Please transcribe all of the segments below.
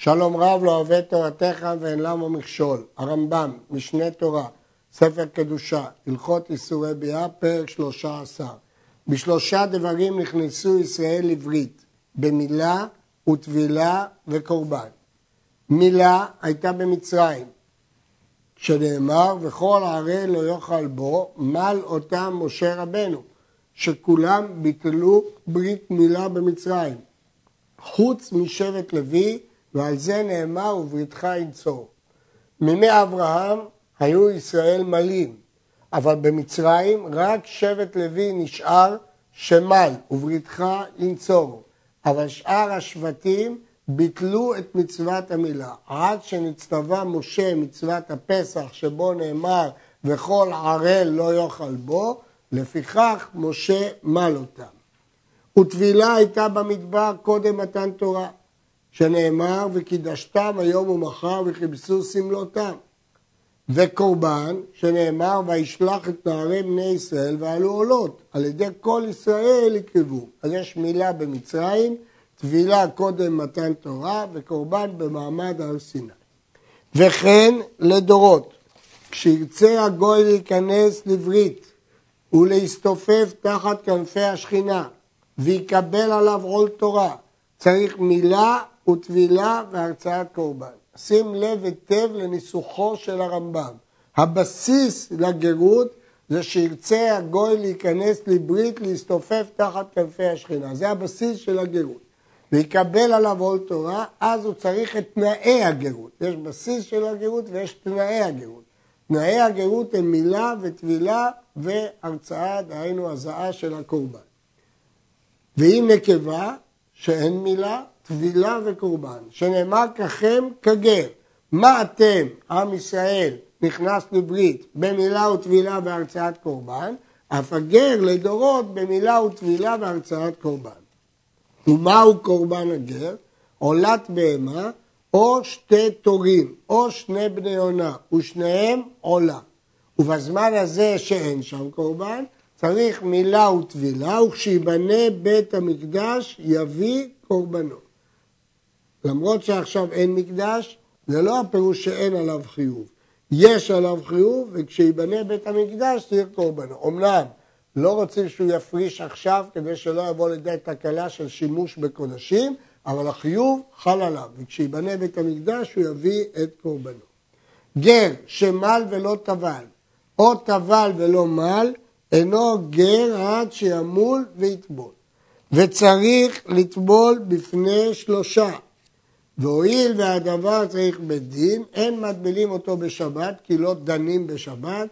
שלום רב לא אוהב תורתך ואין למה מכשול. הרמב"ם, משנה תורה, ספר קדושה, הלכות איסורי ביאה, פרק שלושה עשר. בשלושה דברים נכנסו ישראל לברית, במילה וטבילה וקורבן. מילה הייתה במצרים, שנאמר, וכל ערי לא יאכל בו, מל אותם משה רבנו, שכולם ביטלו ברית מילה במצרים, חוץ משבט לוי, ועל זה נאמר, ובריתך ינצור. מימי אברהם היו ישראל מלים, אבל במצרים רק שבט לוי נשאר שמל, ובריתך ינצור. אבל שאר השבטים ביטלו את מצוות המילה. עד שנצטווה משה מצוות הפסח שבו נאמר וכל ערל לא יאכל בו, לפיכך משה מל אותם. וטבילה הייתה במדבר קודם מתן תורה, שנאמר וקידשתם היום ומחר וכיבסו סמלותם. וקורבן, שנאמר וישלח את נערי בני ישראל ועלו עולות, על ידי כל ישראל יקרבו. אז יש מילה במצרים טבילה קודם מתן תורה וקורבן במעמד הר סיני. וכן לדורות, כשירצה הגוי להיכנס לברית ולהסתופף תחת כנפי השכינה ויקבל עליו עול תורה, צריך מילה וטבילה והרצאת קורבן. שים לב היטב לניסוחו של הרמב"ם. הבסיס לגרות זה שירצה הגוי להיכנס לברית, להסתופף תחת כנפי השכינה. זה הבסיס של הגרות. ויקבל עליו עול תורה, אז הוא צריך את תנאי הגרות. יש בסיס של הגרות ויש תנאי הגרות. תנאי הגרות הם מילה וטבילה והרצאה, דהיינו הזעה של הקורבן. ואם נקבה, שאין מילה, טבילה וקורבן, שנאמר ככם כגר. מה אתם, עם ישראל, נכנס לברית במילה וטבילה והרצאת קורבן, אף הגר לדורות במילה וטבילה והרצאת קורבן. ומהו קורבן הגר? עולת בהמה או שתי תורים, או שני בני עונה, ושניהם עולה. ובזמן הזה שאין שם קורבן, צריך מילה וטבילה, וכשיבנה בית המקדש יביא קורבנו. למרות שעכשיו אין מקדש, זה לא הפירוש שאין עליו חיוב. יש עליו חיוב, וכשיבנה בית המקדש צריך קורבנו. אמנם לא רוצים שהוא יפריש עכשיו כדי שלא יבוא לידי תקלה של שימוש בקודשים, אבל החיוב חל עליו, וכשיבנה בית המקדש הוא יביא את קורבנו. גר שמל ולא טבל, או טבל ולא מל, אינו גר עד שימול ויטבול. וצריך לטבול בפני שלושה. והואיל והדבר צריך בית דין, אין מטבילים אותו בשבת, כי לא דנים בשבת,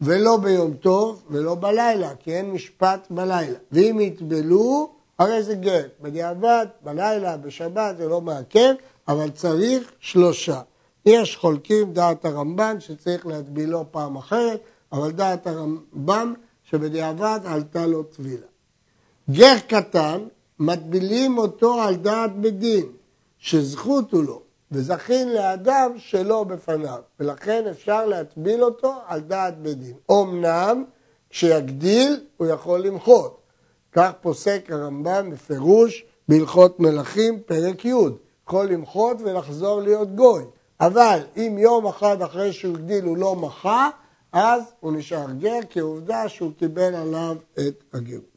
ולא ביום טוב ולא בלילה, כי אין משפט בלילה. ואם יטבלו, הרי זה גט. בדיעבד, בלילה, בשבת, זה לא מעכב, אבל צריך שלושה. יש חולקים דעת הרמב"ן שצריך להטבילו פעם אחרת, אבל דעת הרמב"ם שבדיעבד עלתה לו טבילה. גר קטן, מטבילים אותו על דעת בדין, שזכות הוא לו, וזכין לאדם שלא בפניו, ולכן אפשר להטביל אותו על דעת בית דין. אמנם, כשיגדיל, הוא יכול למחות. כך פוסק הרמב"ם בפירוש בהלכות מלכים, פרק י', יכול למחות ולחזור להיות גוי. אבל אם יום אחד אחרי שהוא הגדיל הוא לא מחה, אז הוא נשאר גר, כעובדה שהוא קיבל עליו את הגרות.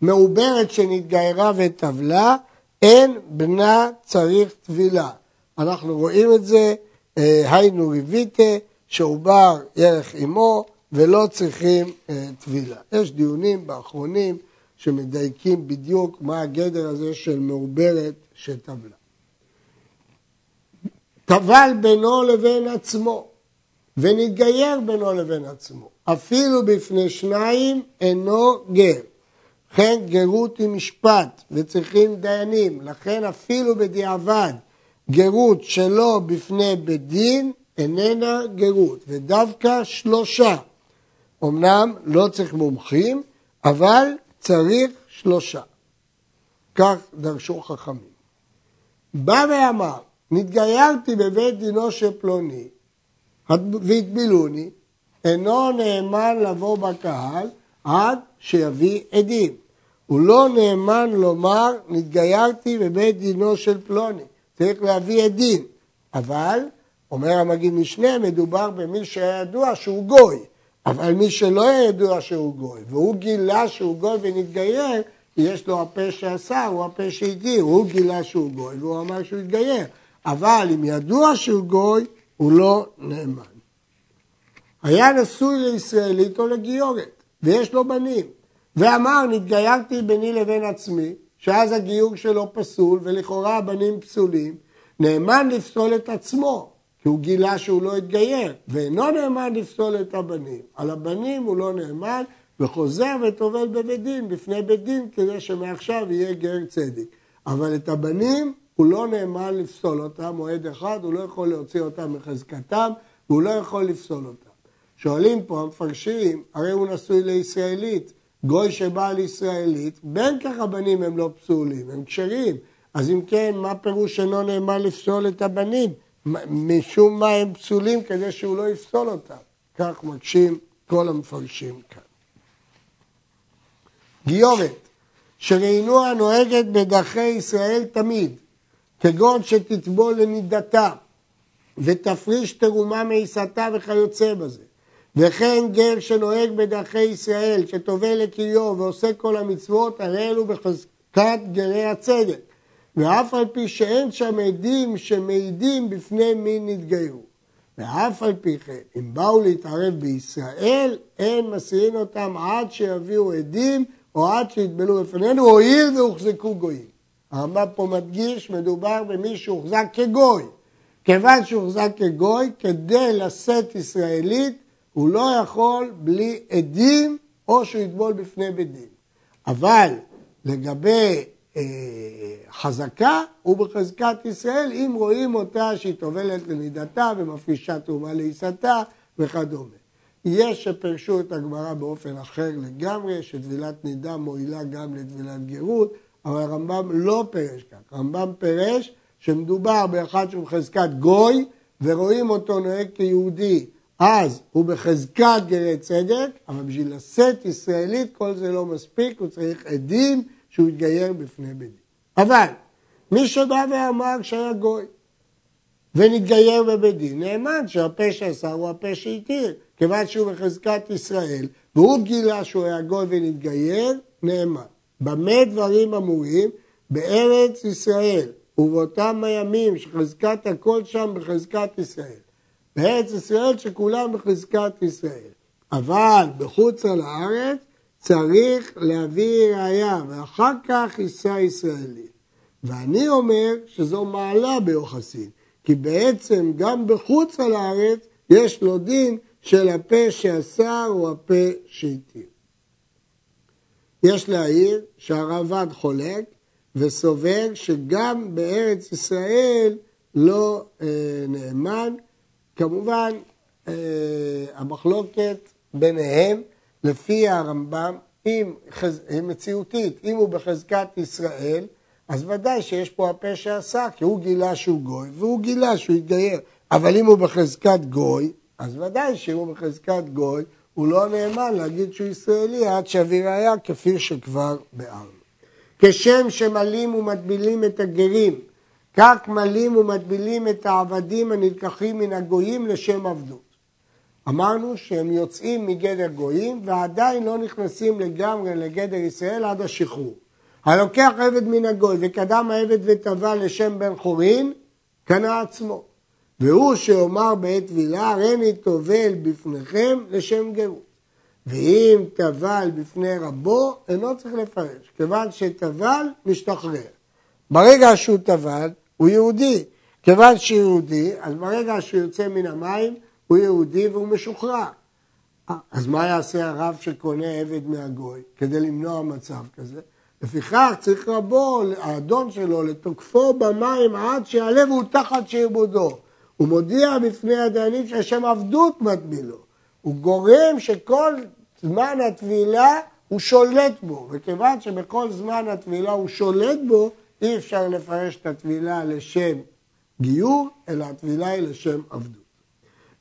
מעוברת שנתגיירה וטבלה, אין בנה צריך טבילה. אנחנו רואים את זה, אה, היינו ריביטה, שעובר ירך עמו, ולא צריכים אה, טבילה. יש דיונים באחרונים שמדייקים בדיוק מה הגדר הזה של מעוברת של טבלה. טבל בינו לבין עצמו, ונתגייר בינו לבין עצמו. אפילו בפני שניים אינו גר. לכן גרות היא משפט וצריכים דיינים, לכן אפילו בדיעבד גרות שלא בפני בית דין איננה גרות, ודווקא שלושה. אמנם לא צריך מומחים, אבל צריך שלושה. כך דרשו חכמים. בא ואמר, נתגיירתי בבית דינו של פלוני והטבילוני, אינו נאמן לבוא בקהל עד שיביא עדים. הוא לא נאמן לומר נתגיירתי בבית דינו של פלוני, צריך להביא עדים, אבל אומר המגיד משנה, מדובר במי שהיה ידוע שהוא גוי, אבל מי שלא היה ידוע שהוא גוי, והוא גילה שהוא גוי ונתגייר, יש לו הפה שעשה, הוא הפה שהגיר, הוא גילה שהוא גוי והוא אמר שהוא התגייר, אבל אם ידוע שהוא גוי, הוא לא נאמן. היה נשוי לישראלית או לגיורת, ויש לו בנים, ואמר נתגיירתי ביני לבין עצמי, שאז הגיור שלו פסול ולכאורה הבנים פסולים, נאמן לפסול את עצמו, כי הוא גילה שהוא לא התגייר, ואינו נאמן לפסול את הבנים. על הבנים הוא לא נאמן, וחוזר וטובל בבית דין, בפני בית דין, כדי שמעכשיו יהיה גר צדיק. אבל את הבנים הוא לא נאמן לפסול אותם, מועד אחד, הוא לא יכול להוציא אותם מחזקתם, והוא לא יכול לפסול אותם. שואלים פה המפרשים, הרי הוא נשוי לישראלית, גוי שבא לישראלית, בין כך הבנים הם לא פסולים, הם כשרים. אז אם כן, מה פירוש אינו נאמן לפסול את הבנים? משום מה הם פסולים כדי שהוא לא יפסול אותם. כך מקשים כל המפרשים כאן. גיורת, שראינוה נוהגת בדרכי ישראל תמיד, כגון שתטבול לנידתה ותפריש תרומה מעיסתה וכיוצא בזה. וכן גר שנוהג בדרכי ישראל, שטובל לכיור ועושה כל המצוות, הרי אלו בחזקת גרי הצדק. ואף על פי שאין שם עדים שמעידים בפני מי נתגיירו. ואף על פי כן, אם באו להתערב בישראל, אין מסירים אותם עד שיביאו עדים או עד שיתבלו בפנינו, הואיל והוחזקו גויים. הרמב"ם פה מדגיש, מדובר במי שהוחזק כגוי. כיוון שהוחזק כגוי, כדי לשאת ישראלית, הוא לא יכול בלי עדים או שהוא יטבול בפני בית דין. אבל לגבי אה, חזקה ובחזקת ישראל, אם רואים אותה שהיא טובלת לנידתה ומפרישה תרומה לעיסתה וכדומה. יש שפרשו את הגמרא באופן אחר לגמרי, שטבילת נידה מועילה גם לטבילת גרות, אבל הרמב"ם לא פירש כך. הרמב"ם פירש שמדובר באחד שהוא בחזקת גוי, ורואים אותו נוהג כיהודי, אז הוא בחזקת גרי צדק, אבל בשביל לשאת ישראלית כל זה לא מספיק, הוא צריך עדים שהוא יתגייר בפני בית דין. אבל מי שבא ואמר שהיה גוי ונתגייר בבית דין, נאמן שהפה שעשה הוא הפה שהתיר, כיוון שהוא בחזקת ישראל, והוא גילה שהוא היה גוי ונתגייר, נאמן. במה דברים אמורים? בארץ ישראל, ובאותם הימים שחזקת הכל שם בחזקת ישראל. בארץ ישראל שכולם בחזקת ישראל. אבל בחוץ על הארץ צריך להביא ראייה, ואחר כך יישא ישראלי. ואני אומר שזו מעלה ביוחסין, כי בעצם גם בחוץ על הארץ יש לו דין של הפה שאסר או הפה שהתיר. יש להעיר שהרב"ד חולק וסובר שגם בארץ ישראל לא אה, נאמן. כמובן, אה, המחלוקת ביניהם לפי הרמב"ם, אם מציאותית, אם הוא בחזקת ישראל, אז ודאי שיש פה הפה שעשה, כי הוא גילה שהוא גוי, והוא גילה שהוא התגייר. אבל אם הוא בחזקת גוי, אז ודאי שאם הוא בחזקת גוי, הוא לא נאמן להגיד שהוא ישראלי עד שיביא ראיה, כפי שכבר ביארנו. כשם שמלים ומטבילים את הגרים, כך מלים ומטבילים את העבדים הנלקחים מן הגויים לשם עבדות. אמרנו שהם יוצאים מגדר גויים ועדיין לא נכנסים לגמרי לגדר ישראל עד השחרור. הלוקח עבד מן הגוי וקדם העבד וטבע לשם בן חורין, קנה עצמו. והוא שאומר בעת טבילה, הריני טובל בפניכם לשם גרות. ואם טבל בפני רבו, אינו צריך לפרש, כיוון שטבל, משתחרר. ברגע שהוא טבל, הוא יהודי. כיוון שהוא יהודי, אז ברגע שהוא יוצא מן המים, הוא יהודי והוא משוחרר. אז מה יעשה הרב שקונה עבד מהגוי כדי למנוע מצב כזה? לפיכך צריך רבו, האדון שלו, לתוקפו במים עד שיעלה והוא תחת שעבודו. הוא מודיע בפני הדיינים שהשם עבדות מטבילו. הוא גורם שכל זמן הטבילה הוא שולט בו, וכיוון שבכל זמן הטבילה הוא שולט בו, אי אפשר לפרש את הטבילה לשם גיור, אלא הטבילה היא לשם עבדות.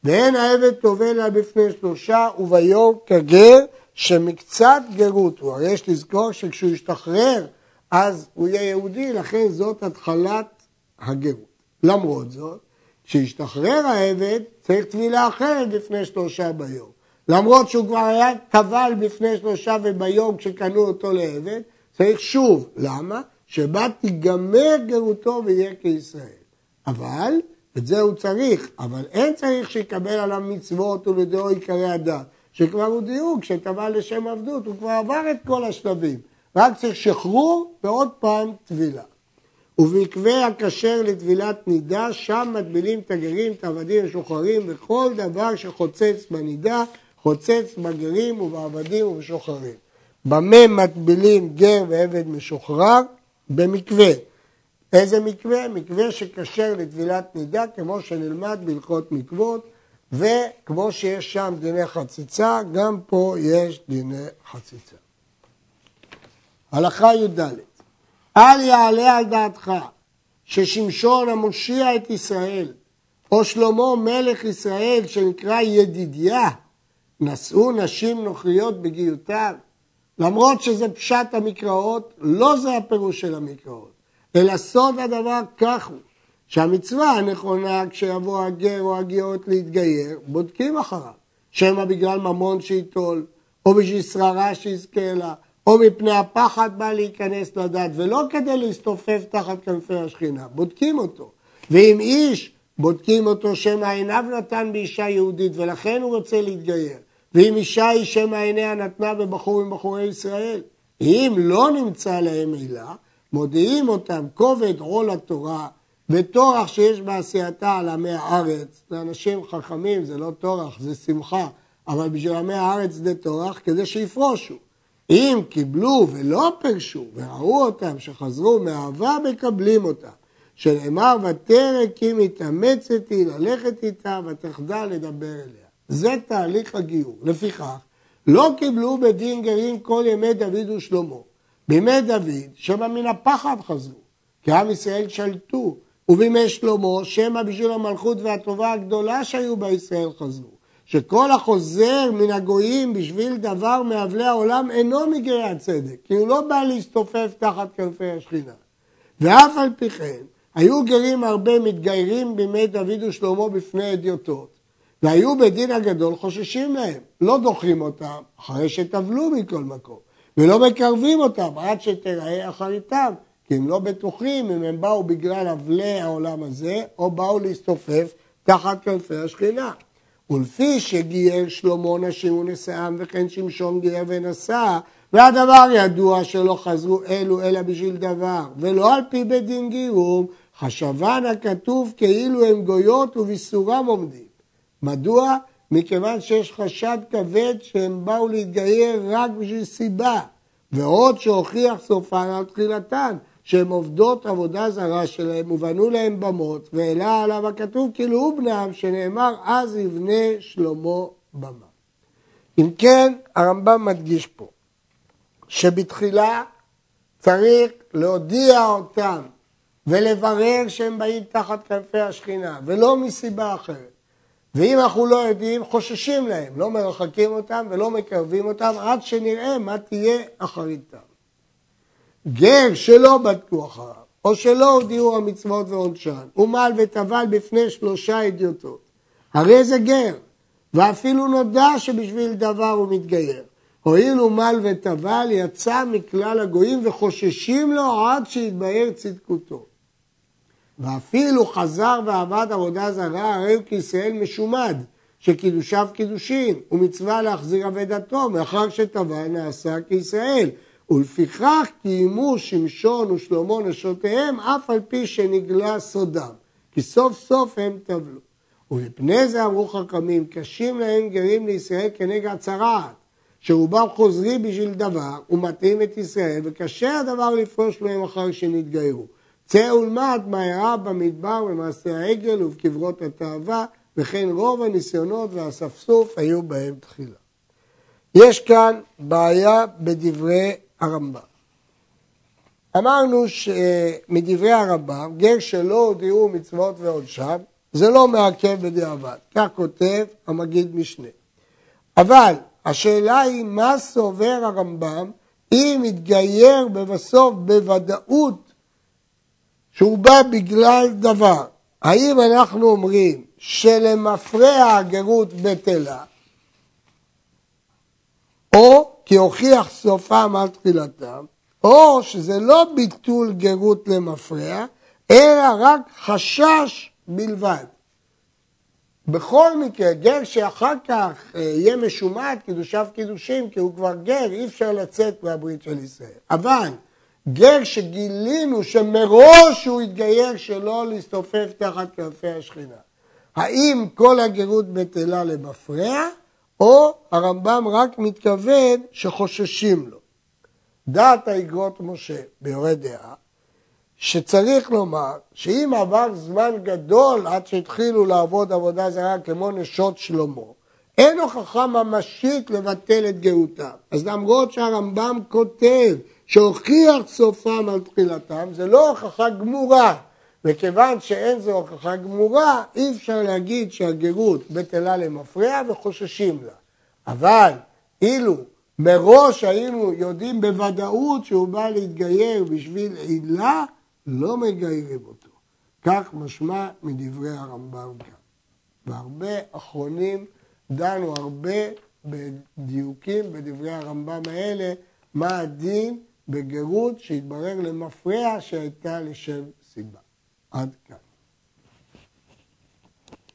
ואין העבד טובל לה בפני שלושה וביום כגר שמקצת גרות הוא. הרי יש לזכור שכשהוא ישתחרר אז הוא יהיה יהודי, לכן זאת התחלת הגרות. למרות זאת, כשישתחרר העבד צריך טבילה אחרת לפני שלושה ביום. למרות שהוא כבר היה טבל בפני שלושה וביום כשקנו אותו לעבד, צריך שוב. למה? שבה תיגמר גרותו ויהיה כישראל. אבל, את זה הוא צריך, אבל אין צריך שיקבל עליו מצוות ולדעו עיקרי הדת, שכבר הוא דיוק, שטבע לשם עבדות, הוא כבר עבר את כל השלבים. רק צריך שחרור ועוד פעם טבילה. ובמקווה הכשר לטבילת נידה, שם מטבילים את הגרים, את העבדים המשוחררים, וכל דבר שחוצץ בנידה, חוצץ בגרים ובעבדים ובשוחררים. במה מטבילים גר ועבד משוחרר? במקווה. איזה מקווה? מקווה שכשר לטבילת נידה, כמו שנלמד בהלכות מקוות, וכמו שיש שם דיני חציצה, גם פה יש דיני חציצה. הלכה י"ד אל יעלה על דעתך ששמשון המושיע את ישראל, או שלמה מלך ישראל שנקרא ידידיה, נשאו נשים נוכריות בגיותיו, למרות שזה פשט המקראות, לא זה הפירוש של המקראות, אלא סוד הדבר כך הוא, שהמצווה הנכונה כשיבוא הגר או הגאות להתגייר, בודקים אחריו, שמא בגלל ממון שייטול, או בשביל שררה שיזכה לה, או מפני הפחד בא להיכנס לדת, ולא כדי להסתופף תחת כנפי השכינה, בודקים אותו. ואם איש, בודקים אותו שמא עיניו נתן באישה יהודית ולכן הוא רוצה להתגייר. ואם אישה היא שמא עיניה נתנה בבחור עם בחורי ישראל. אם לא נמצא להם עילה, מודיעים אותם כובד עול התורה וטורח שיש בעשייתה על עמי הארץ. זה אנשים חכמים, זה לא טורח, זה שמחה, אבל בשביל עמי הארץ זה טורח כדי שיפרושו. אם קיבלו ולא פרשו וראו אותם שחזרו מאהבה, מקבלים אותם. שנאמר ותרק כי מתאמצת היא ללכת איתה ותחדל לדבר אליה. זה תהליך הגיור. לפיכך, לא קיבלו בדין גרים כל ימי דוד ושלמה. בימי דוד, שמא מן הפחד חזרו, כי עם ישראל שלטו, ובימי שלמה, שמא בשביל המלכות והטובה הגדולה שהיו בישראל חזרו. שכל החוזר מן הגויים בשביל דבר מאבלי העולם אינו מגרי הצדק, כי הוא לא בא להסתופף תחת כנפי השכינה. ואף על פי כן, היו גרים הרבה מתגיירים בימי דוד ושלמה בפני אדיוטות, והיו בדין הגדול חוששים להם, לא דוחים אותם אחרי שטבלו מכל מקום, ולא מקרבים אותם עד שתראה אחריתם, כי הם לא בטוחים אם הם באו בגלל אבלי העולם הזה, או באו להסתופף תחת כנפי השכינה. ולפי שגייר שלמה נשים ונשאם וכן שמשון גייר ונשא, והדבר ידוע שלא חזרו אלו אלא בשביל דבר, ולא על פי בית דין גירום, חשבן הכתוב כאילו הם גויות ובסורם עומדים. מדוע? מכיוון שיש חשד כבד שהם באו להתגייר רק בשביל סיבה, ועוד שהוכיח סופן על תחילתן, שהן עובדות עבודה זרה שלהם ובנו להם במות, והעלה עליו הכתוב כאילו הוא בנם, שנאמר אז יבנה שלמה במה. אם כן, הרמב"ם מדגיש פה שבתחילה צריך להודיע אותם ולברר שהם באים תחת כנפי השכינה, ולא מסיבה אחרת. ואם אנחנו לא יודעים, חוששים להם, לא מרחקים אותם ולא מקרבים אותם עד שנראה מה תהיה אחריתם. גר שלא בדקו אחריו, או שלא הודיעו המצוות ועונשן, ומל וטבל בפני שלושה אדיוטות. הרי זה גר, ואפילו נודע שבשביל דבר הוא מתגייר. הואיל ומל וטבל יצא מכלל הגויים וחוששים לו עד שיתבהר צדקותו. ואפילו חזר ועבד עבודה זרה, הרי הוא כישראל משומד, שקידושיו קידושין, ומצווה להחזיר אבדתו, מאחר שטבל נעשה כישראל. ולפיכך קיימו שמשון ושלמה נשותיהם אף על פי שנגלה סודם, כי סוף סוף הם טבלו. ומפני זה אמרו חכמים, קשים להם גרים לישראל כנגע צרעת, שרובם חוזרים בשביל דבר ומטעים את ישראל, וקשה הדבר לפרוש מהם אחר שנתגיירו. צא ולמד מה אירע במדבר במעשה העגל ובקברות התאווה, וכן רוב הניסיונות והאספסוף היו בהם תחילה. יש כאן בעיה בדברי הרמב"ם. אמרנו שמדברי הרמב"ם, גר שלא הודיעו מצוות ועונשם, זה לא מעכב בדיעבד. כך כותב המגיד משנה. אבל השאלה היא מה סובר הרמב"ם אם יתגייר בבסוף בוודאות שהוא בא בגלל דבר. האם אנחנו אומרים שלמפרע הגרות בטלה, או כי הוכיח סופם על תחילתם, או שזה לא ביטול גרות למפרע, אלא רק חשש בלבד. בכל מקרה, גר שאחר כך אה, יהיה משומט, קידושיו קידושים, כי הוא כבר גר, אי אפשר לצאת מהברית של ישראל. אבל גר שגילינו שמראש הוא התגייר שלא להסתופף תחת כנפי השכינה. האם כל הגרות בטלה למפרע, או הרמב"ם רק מתכוון שחוששים לו. דעת האגרות משה, ביורה דעה, שצריך לומר שאם עבר זמן גדול עד שהתחילו לעבוד עבודה זרה כמו נשות שלמה, אין הוכחה ממשית לבטל את גאותם. אז למרות שהרמב"ם כותב שהוכיח סופם על תחילתם, זה לא הוכחה גמורה. וכיוון שאין זו הוכחה גמורה, אי אפשר להגיד שהגרות בטלה למפרע וחוששים לה. אבל אילו מראש היינו יודעים בוודאות שהוא בא להתגייר בשביל עילה, לא מגיירים אותו. כך משמע מדברי הרמב"ם כאן. והרבה אחרונים דנו הרבה בדיוקים בדברי הרמב"ם האלה, מה הדין בגירות שהתברר למפרע שהייתה לשם סיבה. עד כאן.